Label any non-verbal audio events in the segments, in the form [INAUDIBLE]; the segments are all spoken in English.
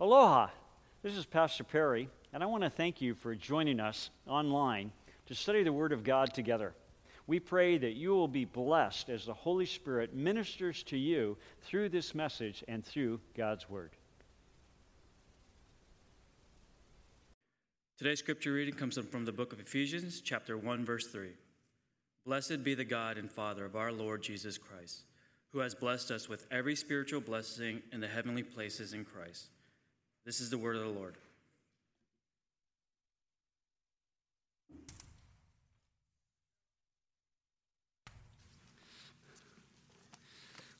Aloha. This is Pastor Perry, and I want to thank you for joining us online to study the Word of God together. We pray that you will be blessed as the Holy Spirit ministers to you through this message and through God's Word. Today's scripture reading comes from the book of Ephesians, chapter 1, verse 3. Blessed be the God and Father of our Lord Jesus Christ, who has blessed us with every spiritual blessing in the heavenly places in Christ. This is the word of the Lord.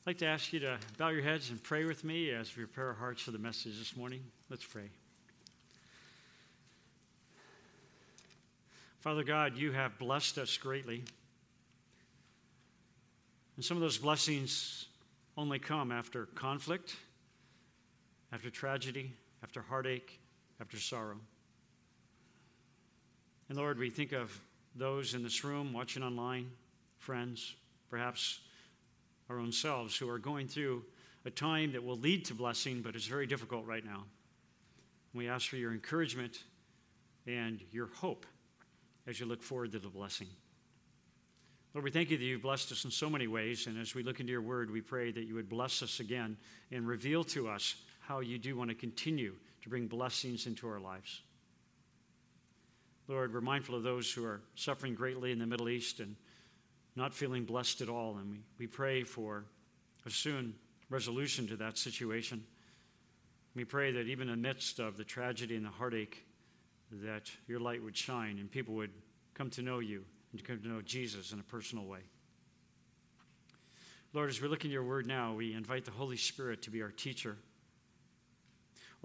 I'd like to ask you to bow your heads and pray with me as we prepare our hearts for the message this morning. Let's pray. Father God, you have blessed us greatly. And some of those blessings only come after conflict, after tragedy, after heartache, after sorrow. And Lord, we think of those in this room watching online, friends, perhaps our own selves who are going through a time that will lead to blessing, but is very difficult right now. We ask for your encouragement and your hope as you look forward to the blessing. Lord, we thank you that you've blessed us in so many ways, and as we look into your word, we pray that you would bless us again and reveal to us how you do want to continue to bring blessings into our lives. Lord, we're mindful of those who are suffering greatly in the Middle East and not feeling blessed at all. And we, we pray for a soon resolution to that situation. We pray that even in the midst of the tragedy and the heartache, that your light would shine and people would come to know you and come to know Jesus in a personal way. Lord, as we look in your word now, we invite the Holy Spirit to be our teacher.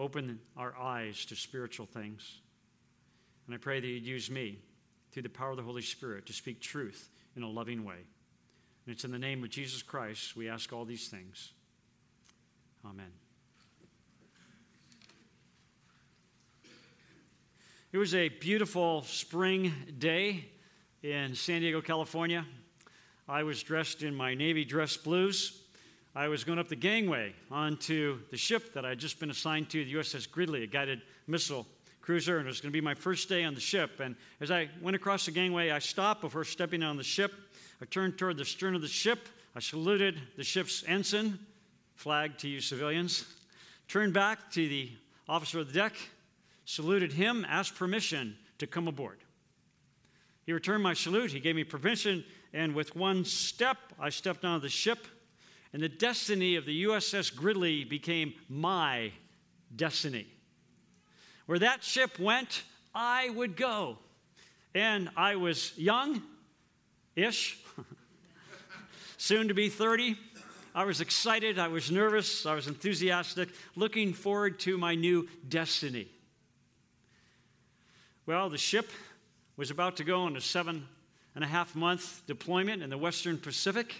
Open our eyes to spiritual things. And I pray that you'd use me through the power of the Holy Spirit to speak truth in a loving way. And it's in the name of Jesus Christ we ask all these things. Amen. It was a beautiful spring day in San Diego, California. I was dressed in my Navy dress blues. I was going up the gangway onto the ship that I had just been assigned to, the USS Gridley, a guided missile cruiser, and it was going to be my first day on the ship. And as I went across the gangway, I stopped before stepping on the ship. I turned toward the stern of the ship. I saluted the ship's ensign, flag to you civilians, turned back to the officer of the deck, saluted him, asked permission to come aboard. He returned my salute. He gave me permission, and with one step, I stepped onto the ship, and the destiny of the USS Gridley became my destiny. Where that ship went, I would go. And I was young ish, [LAUGHS] soon to be 30. I was excited, I was nervous, I was enthusiastic, looking forward to my new destiny. Well, the ship was about to go on a seven and a half month deployment in the Western Pacific.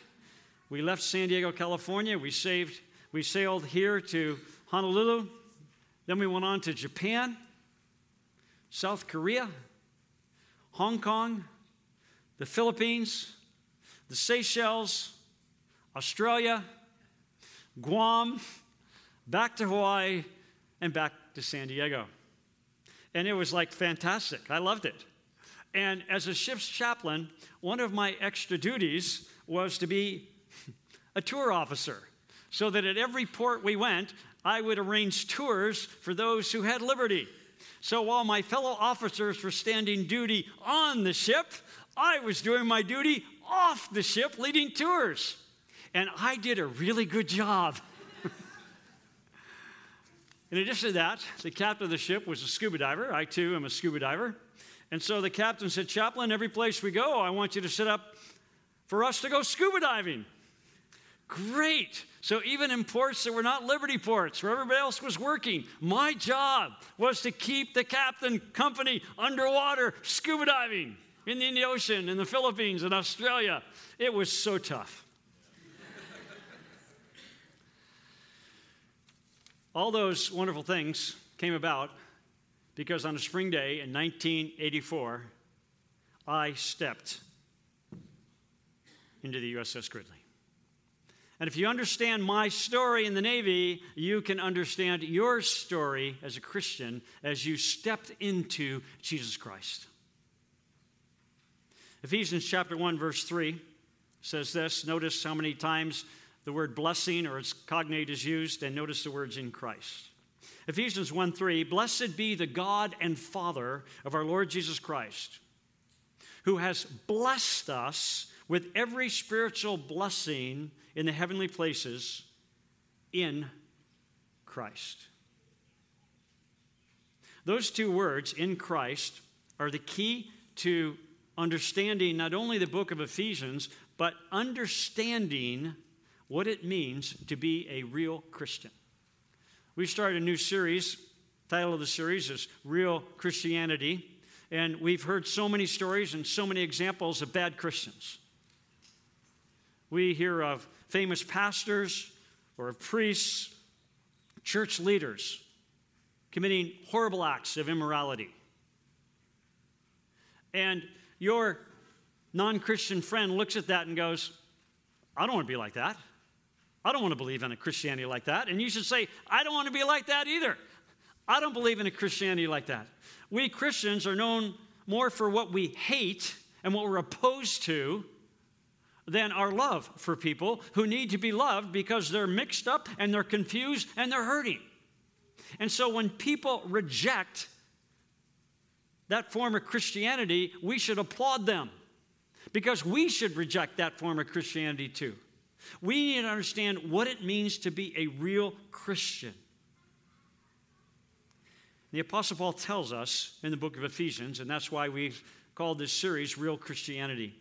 We left San Diego, California. We, saved, we sailed here to Honolulu. Then we went on to Japan, South Korea, Hong Kong, the Philippines, the Seychelles, Australia, Guam, back to Hawaii, and back to San Diego. And it was like fantastic. I loved it. And as a ship's chaplain, one of my extra duties was to be a tour officer, so that at every port we went, I would arrange tours for those who had liberty. So while my fellow officers were standing duty on the ship, I was doing my duty off the ship leading tours. And I did a really good job. [LAUGHS] In addition to that, the captain of the ship was a scuba diver. I too am a scuba diver. And so the captain said, Chaplain, every place we go, I want you to set up for us to go scuba diving. Great. So even in ports that were not liberty ports, where everybody else was working, my job was to keep the captain company underwater scuba diving in the Indian Ocean, in the Philippines, in Australia. It was so tough. All those wonderful things came about because on a spring day in 1984, I stepped into the USS Gridley. And if you understand my story in the Navy, you can understand your story as a Christian as you stepped into Jesus Christ. Ephesians chapter 1, verse 3 says this. Notice how many times the word blessing or its cognate is used, and notice the words in Christ. Ephesians 1 3, blessed be the God and Father of our Lord Jesus Christ, who has blessed us with every spiritual blessing in the heavenly places in Christ. Those two words, in Christ, are the key to understanding not only the book of Ephesians, but understanding what it means to be a real Christian. We started a new series. Title of the series is Real Christianity. And we've heard so many stories and so many examples of bad Christians. We hear of famous pastors or of priests, church leaders committing horrible acts of immorality. And your non Christian friend looks at that and goes, I don't want to be like that. I don't want to believe in a Christianity like that. And you should say, I don't want to be like that either. I don't believe in a Christianity like that. We Christians are known more for what we hate and what we're opposed to than our love for people who need to be loved because they're mixed up and they're confused and they're hurting. And so when people reject that form of Christianity, we should applaud them because we should reject that form of Christianity too. We need to understand what it means to be a real Christian. The Apostle Paul tells us in the book of Ephesians, and that's why we've called this series Real Christianity.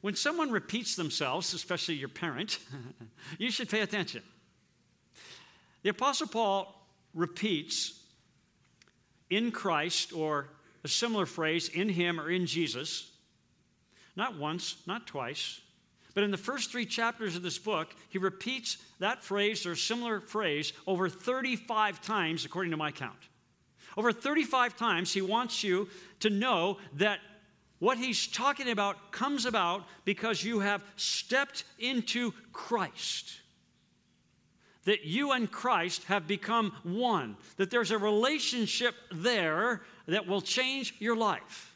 When someone repeats themselves, especially your parent, [LAUGHS] you should pay attention. The Apostle Paul repeats in Christ, or a similar phrase, in Him or in Jesus, not once, not twice, but in the first three chapters of this book, he repeats that phrase or similar phrase over 35 times, according to my count. Over 35 times, he wants you to know that what he's talking about comes about because you have stepped into Christ. That you and Christ have become one. That there's a relationship there that will change your life.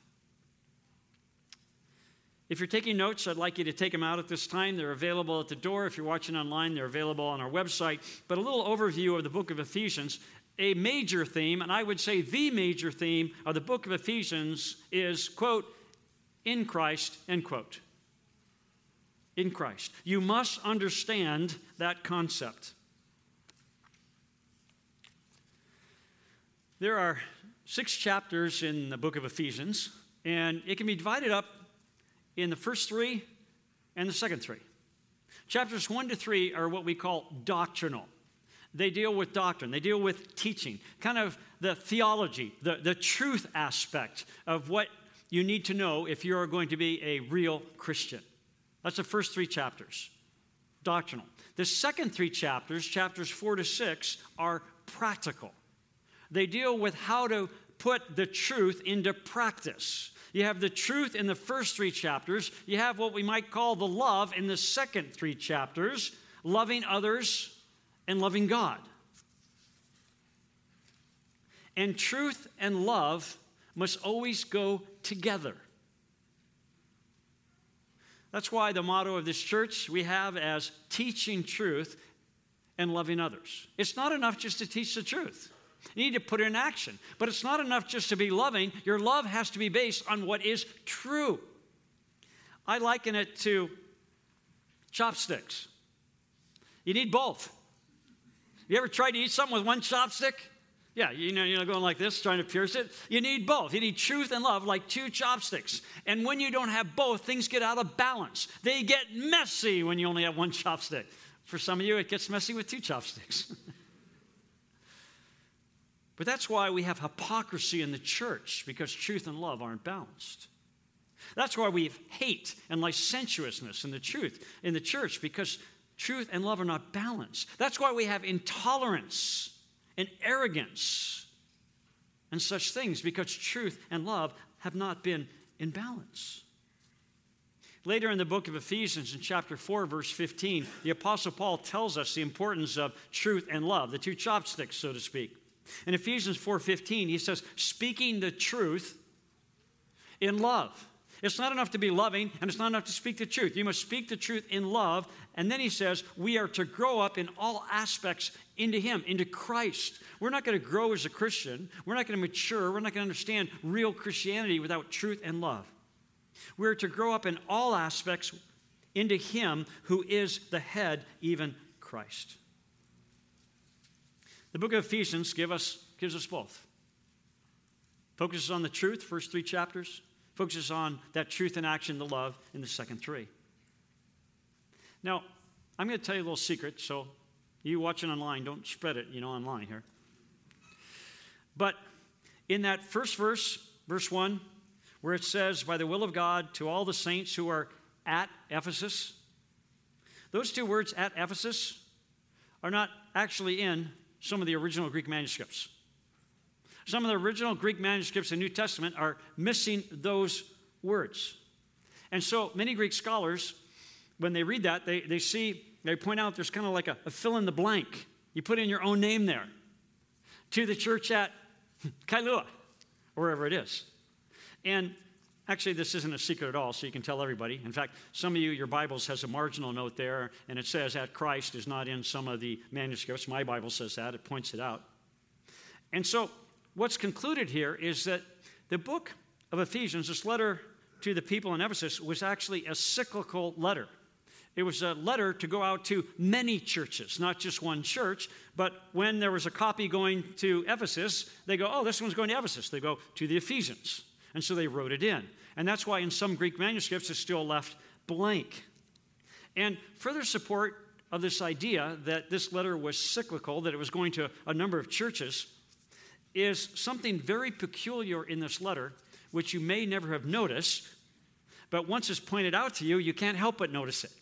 If you're taking notes, I'd like you to take them out at this time. They're available at the door. If you're watching online, they're available on our website. But a little overview of the book of Ephesians. A major theme, and I would say the major theme of the book of Ephesians is, quote, in Christ, end quote. In Christ. You must understand that concept. There are six chapters in the book of Ephesians, and it can be divided up in the first three and the second three. Chapters one to three are what we call doctrinal. They deal with doctrine, they deal with teaching, kind of the theology, the, the truth aspect of what you need to know if you're going to be a real Christian. That's the first three chapters, doctrinal. The second three chapters, chapters four to six, are practical. They deal with how to put the truth into practice. You have the truth in the first three chapters. You have what we might call the love in the second three chapters loving others and loving God. And truth and love must always go together. That's why the motto of this church we have as teaching truth and loving others. It's not enough just to teach the truth. You need to put it in action. But it's not enough just to be loving. Your love has to be based on what is true. I liken it to chopsticks. You need both. You ever tried to eat something with one chopstick? Yeah, you know, you're going like this, trying to pierce it. You need both. You need truth and love, like two chopsticks. And when you don't have both, things get out of balance. They get messy when you only have one chopstick. For some of you, it gets messy with two chopsticks. [LAUGHS] But that's why we have hypocrisy in the church, because truth and love aren't balanced. That's why we have hate and licentiousness in the truth in the church, because truth and love are not balanced. That's why we have intolerance and arrogance and such things, because truth and love have not been in balance. Later in the book of Ephesians, in chapter 4, verse 15, the Apostle Paul tells us the importance of truth and love, the two chopsticks, so to speak. In Ephesians 4:15, he says, speaking the truth in love. It's not enough to be loving, and it's not enough to speak the truth. You must speak the truth in love. And then he says, we are to grow up in all aspects into him, into Christ. We're not going to grow as a Christian. We're not going to mature. We're not going to understand real Christianity without truth and love. We're to grow up in all aspects into him who is the head, even Christ. The book of Ephesians give us, gives us both. Focuses on the truth, first three chapters, focuses on that truth in action, the love, in the second three. Now, I'm going to tell you a little secret, so you watching online, don't spread it, you know, online here. But in that first verse, verse 1, where it says, By the will of God, to all the saints who are at Ephesus, those two words, at Ephesus, are not actually in some of the original Greek manuscripts. Some of the original Greek manuscripts in the New Testament are missing those words. And so many Greek scholars, when they read that, they, they see, they point out there's kind of like a, a fill in the blank. You put in your own name there. To the church at [LAUGHS] Kailua, wherever it is. And actually, this isn't a secret at all, so you can tell everybody. In fact, some of you, your Bibles has a marginal note there, and it says at Christ is not in some of the manuscripts. My Bible says that, it points it out. And so what's concluded here is that the book of Ephesians, this letter to the people in Ephesus, was actually a cyclical letter. It was a letter to go out to many churches, not just one church. But when there was a copy going to Ephesus, they go, oh, this one's going to Ephesus. They go to the Ephesians. And so they wrote it in. And that's why in some Greek manuscripts it's still left blank. And further support of this idea that this letter was cyclical, that it was going to a number of churches, is something very peculiar in this letter, which you may never have noticed, but once it's pointed out to you, you can't help but notice it.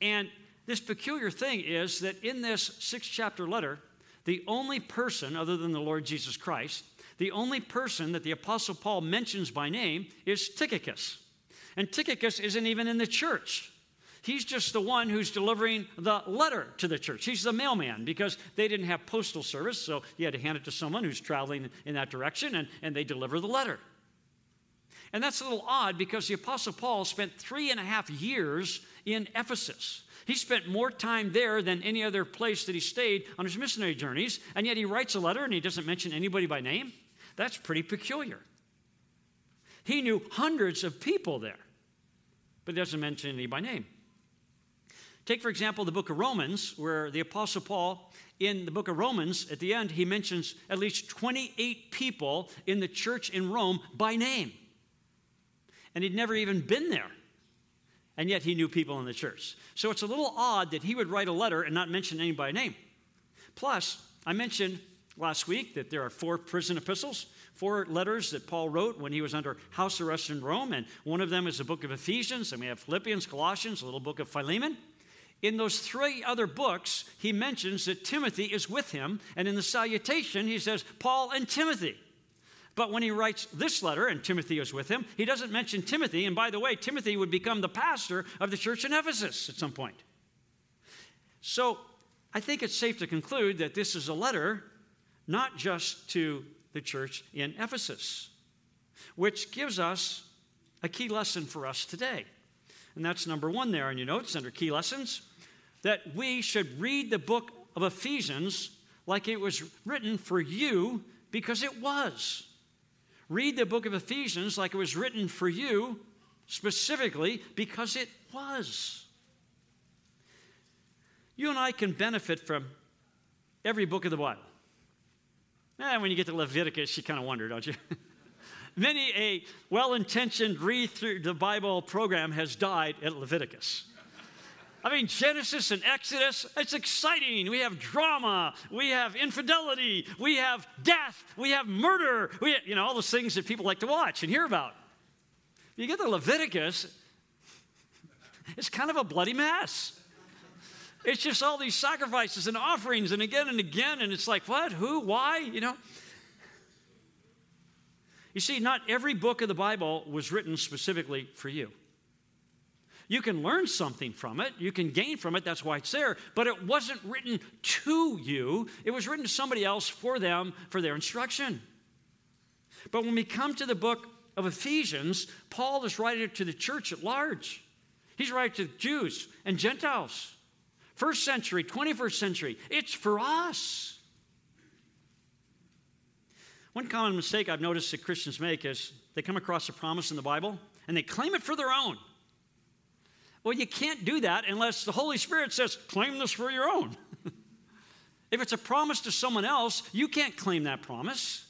And this peculiar thing is that in this six chapter letter, the only person other than the Lord Jesus Christ, the only person that the Apostle Paul mentions by name is Tychicus. And Tychicus isn't even in the church. He's just the one who's delivering the letter to the church. He's the mailman because they didn't have postal service, so he had to hand it to someone who's traveling in that direction, and, and they deliver the letter. And that's a little odd because the Apostle Paul spent three and a half years in Ephesus. He spent more time there than any other place that he stayed on his missionary journeys, and yet he writes a letter and he doesn't mention anybody by name. That's pretty peculiar. He knew hundreds of people there, but he doesn't mention any by name. Take, for example, the book of Romans, where the Apostle Paul, in the book of Romans, at the end, he mentions at least 28 people in the church in Rome by name. And he'd never even been there. And yet he knew people in the church. So it's a little odd that he would write a letter and not mention any by name. Plus, I mentioned last week that there are four prison epistles, four letters that Paul wrote when he was under house arrest in Rome. And one of them is the book of Ephesians, and we have Philippians, Colossians, a little book of Philemon. In those three other books, he mentions that Timothy is with him, and in the salutation, he says, Paul and Timothy. But when he writes this letter, and Timothy is with him, he doesn't mention Timothy. And by the way, Timothy would become the pastor of the church in Ephesus at some point. So I think it's safe to conclude that this is a letter not just to the church in Ephesus, which gives us a key lesson for us today. And that's number one there in your notes under key lessons that we should read the book of Ephesians like it was written for you because it was. Read the book of Ephesians like it was written for you specifically because it was. You and I can benefit from every book of the Bible. And when you get to Leviticus, you kind of wonder, don't you? [LAUGHS] Many a well intentioned read through the Bible program has died at Leviticus. I mean, Genesis and Exodus, it's exciting. We have drama, we have infidelity, we have death, we have murder, we, you know, all those things that people like to watch and hear about. You get to Leviticus, it's kind of a bloody mess. It's just all these sacrifices and offerings and again and again, and it's like, what, who, why, you know? You see, not every book of the Bible was written specifically for you. You can learn something from it, you can gain from it, that's why it's there, but it wasn't written to you. It was written to somebody else for them, for their instruction. But when we come to the book of Ephesians, Paul is writing to the church at large. He's writing to Jews and Gentiles. First century, 21st century. It's for us. One common mistake I've noticed that Christians make is they come across a promise in the Bible and they claim it for their own. Well, you can't do that unless the Holy Spirit says, claim this for your own. [LAUGHS] if it's a promise to someone else, you can't claim that promise.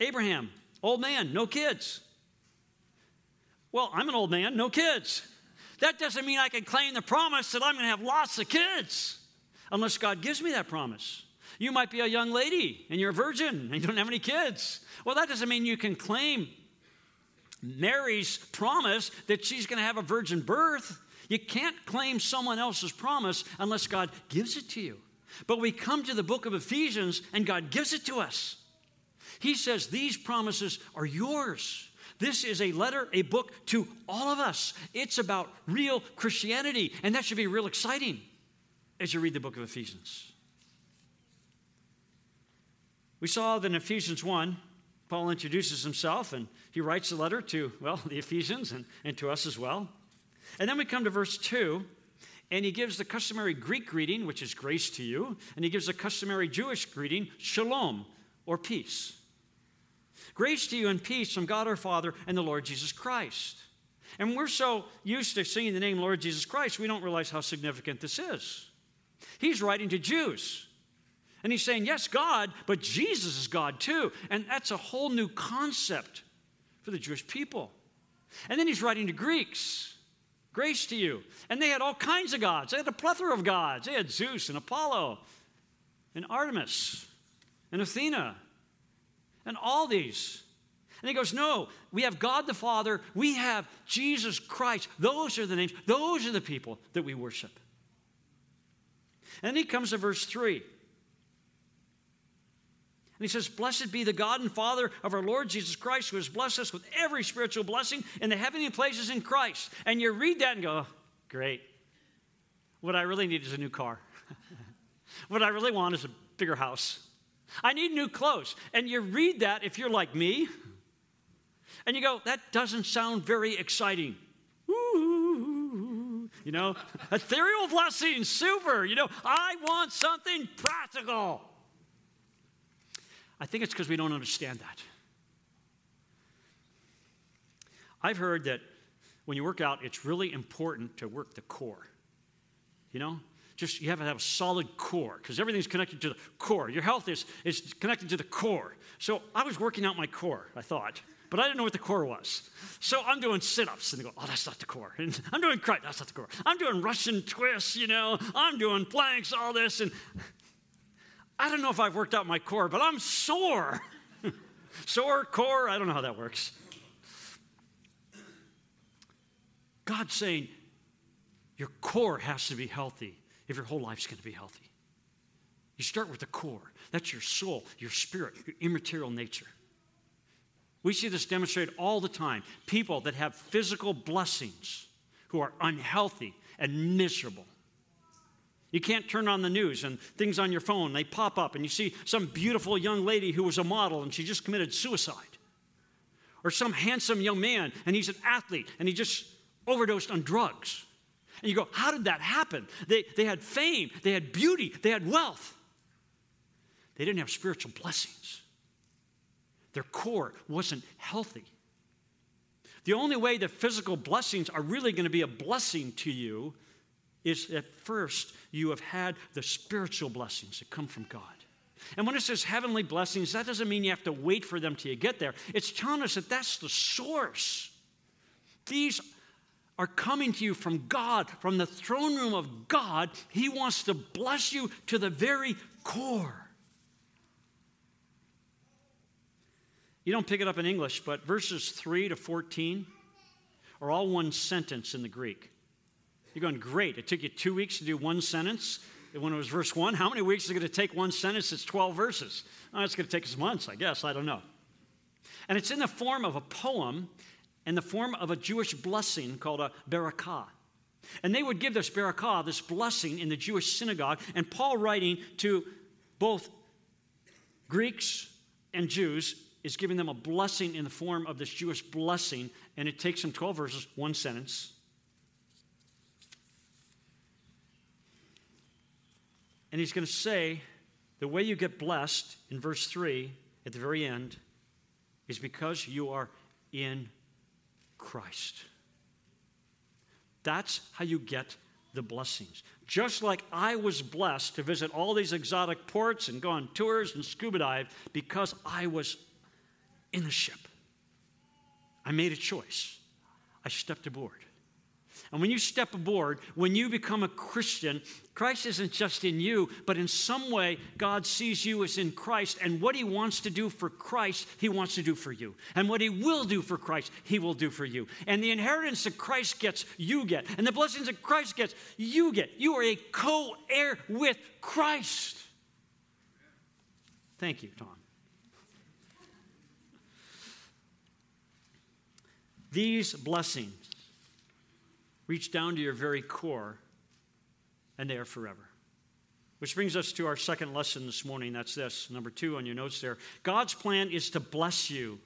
Abraham, old man, no kids. Well, I'm an old man, no kids. That doesn't mean I can claim the promise that I'm going to have lots of kids unless God gives me that promise. You might be a young lady and you're a virgin and you don't have any kids. Well, that doesn't mean you can claim Mary's promise that she's going to have a virgin birth. You can't claim someone else's promise unless God gives it to you. But we come to the book of Ephesians and God gives it to us. He says, These promises are yours. This is a letter, a book to all of us. It's about real Christianity, and that should be real exciting as you read the book of Ephesians. We saw that in Ephesians 1, Paul introduces himself and he writes a letter to, well, [LAUGHS] the Ephesians and, and to us as well. And then we come to verse 2, and he gives the customary Greek greeting, which is grace to you, and he gives the customary Jewish greeting, shalom, or peace. Grace to you and peace from God our Father and the Lord Jesus Christ. And we're so used to singing the name Lord Jesus Christ, we don't realize how significant this is. He's writing to Jews. And he's saying, yes, God, but Jesus is God too. And that's a whole new concept for the Jewish people. And then he's writing to Greeks. Grace to you. And they had all kinds of gods. They had a plethora of gods. They had Zeus and Apollo and Artemis and Athena and all these. And he goes, No, we have God the Father, we have Jesus Christ. Those are the names, those are the people that we worship. And then he comes to verse 3. And he says, Blessed be the God and Father of our Lord Jesus Christ, who has blessed us with every spiritual blessing in the heavenly places in Christ. And you read that and go, oh, Great. What I really need is a new car. [LAUGHS] what I really want is a bigger house. I need new clothes. And you read that if you're like me, and you go, that doesn't sound very exciting. You know, [LAUGHS] ethereal blessings, super. You know, I want something practical. I think it's because we don't understand that. I've heard that when you work out, it's really important to work the core. You know, just you have to have a solid core because everything's connected to the core. Your health is, is connected to the core. So I was working out my core, I thought, but I didn't know what the core was. So I'm doing sit ups and they go, oh, that's not the core. And I'm doing crunch, that's not the core. I'm doing Russian twists, you know, I'm doing planks, all this. And I don't know if I've worked out my core, but I'm sore. [LAUGHS] sore, core, I don't know how that works. God's saying, your core has to be healthy if your whole life's going to be healthy. You start with the core. That's your soul, your spirit, your immaterial nature. We see this demonstrated all the time. People that have physical blessings who are unhealthy and miserable. You can't turn on the news and things on your phone, they pop up, and you see some beautiful young lady who was a model and she just committed suicide. Or some handsome young man and he's an athlete and he just overdosed on drugs. And you go, how did that happen? They, they had fame, they had beauty, they had wealth. They didn't have spiritual blessings. Their core wasn't healthy. The only way that physical blessings are really going to be a blessing to you is that first you have had the spiritual blessings that come from God. And when it says heavenly blessings, that doesn't mean you have to wait for them till you get there. It's telling us that that's the source. These are coming to you from God, from the throne room of God. He wants to bless you to the very core. You don't pick it up in English, but verses 3 to 14 are all one sentence in the Greek. You're going, great. It took you two weeks to do one sentence when it was verse 1. How many weeks is it going to take one sentence? It's 12 verses. Oh, it's going to take us months, I guess. I don't know. And it's in the form of a poem in the form of a Jewish blessing called a barakah. And they would give this barakah, this blessing in the Jewish synagogue. And Paul, writing to both Greeks and Jews, is giving them a blessing in the form of this Jewish blessing. And it takes them 12 verses, one sentence. And he's going to say the way you get blessed in verse 3 at the very end is because you are in Christ. That's how you get the blessings. Just like I was blessed to visit all these exotic ports and go on tours and scuba dive because I was in the ship. I made a choice. I stepped aboard. And when you step aboard, when you become a Christian, Christ isn't just in you, but in some way, God sees you as in Christ. And what He wants to do for Christ, He wants to do for you. And what He will do for Christ, He will do for you. And the inheritance that Christ gets, you get. And the blessings that Christ gets, you get. You are a co heir with Christ. Thank you, Tom. These blessings reach down to your very core, and they are forever. Which brings us to our second lesson this morning. That's this, number two on your notes there. God's plan is to bless you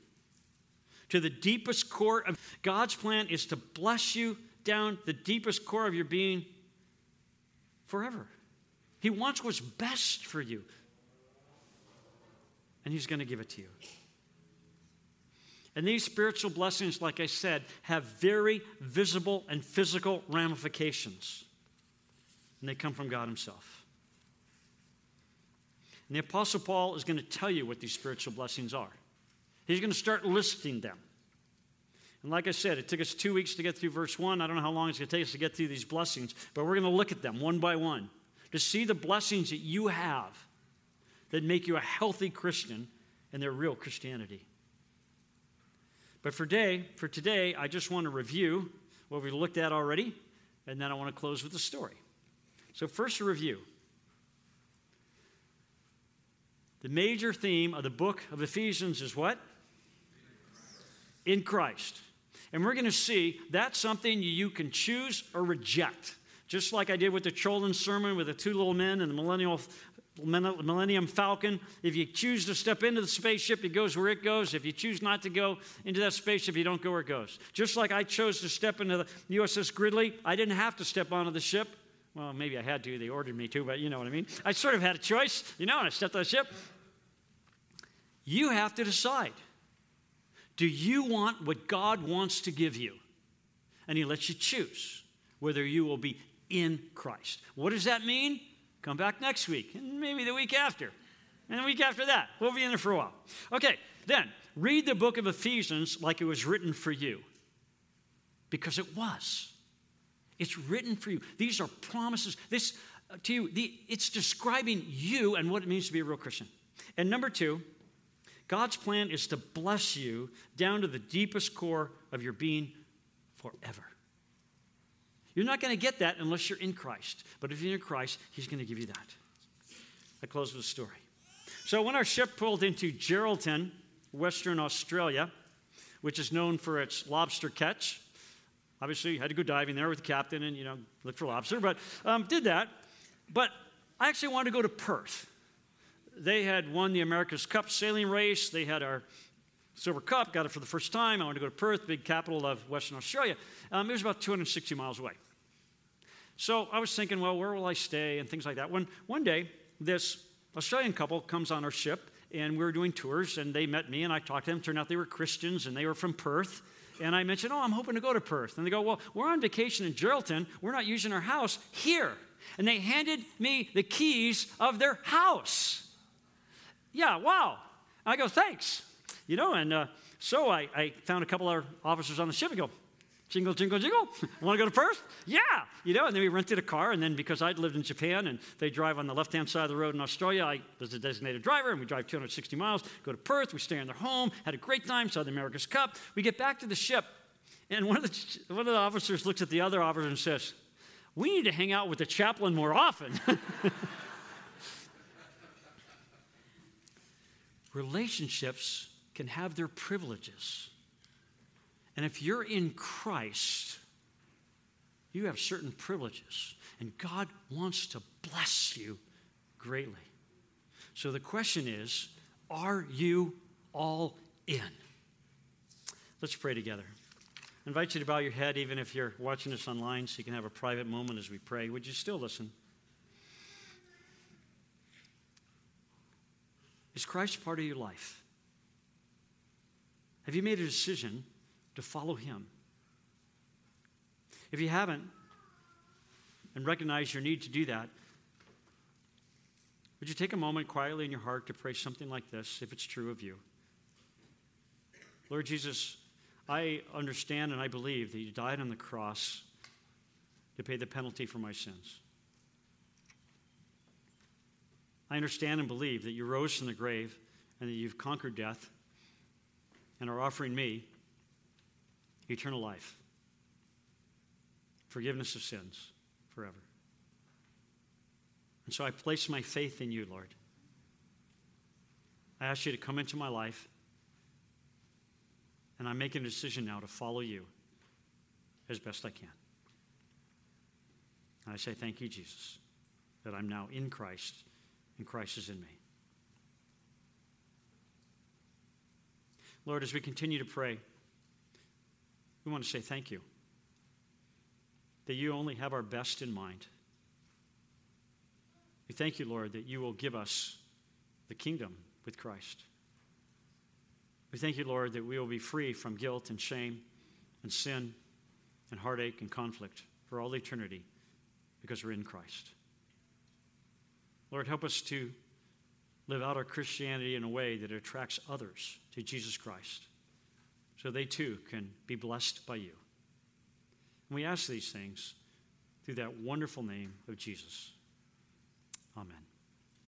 to the deepest core of God's plan is to bless you down the deepest core of your being forever. He wants what's best for you. And He's going to give it to you. And these spiritual blessings, like I said, have very visible and physical ramifications. And they come from God Himself. And the Apostle Paul is going to tell you what these spiritual blessings are. He's going to start listing them. And like I said, it took us two weeks to get through verse one. I don't know how long it's going to take us to get through these blessings, but we're going to look at them one by one to see the blessings that you have that make you a healthy Christian and their real Christianity. But for today, for today, I just want to review what we looked at already, and then I want to close with a story. So, first, a review. The major theme of the book of Ephesians is what? In Christ. And we're going to see that's something you can choose or reject. Just like I did with the children's sermon with the two little men and the millennial Millennium Falcon. If you choose to step into the spaceship, it goes where it goes. If you choose not to go into that spaceship, you don't go where it goes. Just like I chose to step into the USS Gridley, I didn't have to step onto the ship. Well, maybe I had to. They ordered me to, but you know what I mean. I sort of had a choice, you know, and I stepped on the ship. You have to decide. Do you want what God wants to give you? And He lets you choose whether you will be in Christ. What does that mean? Come back next week, and maybe the week after, and the week after that. We'll be in there for a while. Okay, then read the book of Ephesians like it was written for you, because it was. It's written for you. These are promises. This uh, to you, the, it's describing you and what it means to be a real Christian. And number two, God's plan is to bless you down to the deepest core of your being forever. You're not going to get that unless you're in Christ. But if you're in Christ, He's going to give you that. I close with a story. So, when our ship pulled into Geraldton, Western Australia, which is known for its lobster catch, obviously, you had to go diving there with the captain and, you know, look for lobster, but um, did that. But I actually wanted to go to Perth. They had won the America's Cup sailing race. They had our Silver Cup, got it for the first time. I wanted to go to Perth, big capital of Western Australia. Um, it was about 260 miles away. So I was thinking, well, where will I stay and things like that. When one day, this Australian couple comes on our ship and we were doing tours and they met me and I talked to them. Turned out they were Christians and they were from Perth. And I mentioned, oh, I'm hoping to go to Perth. And they go, well, we're on vacation in Geraldton. We're not using our house here. And they handed me the keys of their house. Yeah, wow. I go, thanks. You know, and uh, so I, I found a couple of officers on the ship and go, Jingle, jingle, jingle. [LAUGHS] Want to go to Perth? Yeah. You know, and then we rented a car, and then because I'd lived in Japan and they drive on the left hand side of the road in Australia, I was a designated driver, and we drive 260 miles, go to Perth, we stay in their home, had a great time, saw the America's Cup. We get back to the ship, and one of the, one of the officers looks at the other officer and says, We need to hang out with the chaplain more often. [LAUGHS] Relationships can have their privileges And if you're in Christ, you have certain privileges, and God wants to bless you greatly. So the question is are you all in? Let's pray together. I invite you to bow your head, even if you're watching this online, so you can have a private moment as we pray. Would you still listen? Is Christ part of your life? Have you made a decision to follow him? If you haven't, and recognize your need to do that, would you take a moment quietly in your heart to pray something like this, if it's true of you? Lord Jesus, I understand and I believe that you died on the cross to pay the penalty for my sins. I understand and believe that you rose from the grave and that you've conquered death and are offering me eternal life, forgiveness of sins forever. And so I place my faith in you, Lord. I ask you to come into my life, and I'm making a decision now to follow you as best I can. And I say, Thank you, Jesus, that I'm now in Christ and Christ is in me. Lord, as we continue to pray, we want to say thank you that you only have our best in mind. We thank you, Lord, that you will give us the kingdom with Christ. We thank you, Lord, that we will be free from guilt and shame and sin and heartache and conflict for all eternity because we're in Christ. Lord, help us to live out our Christianity in a way that attracts others to Jesus Christ so they too can be blessed by you. And we ask these things through that wonderful name of Jesus. Amen.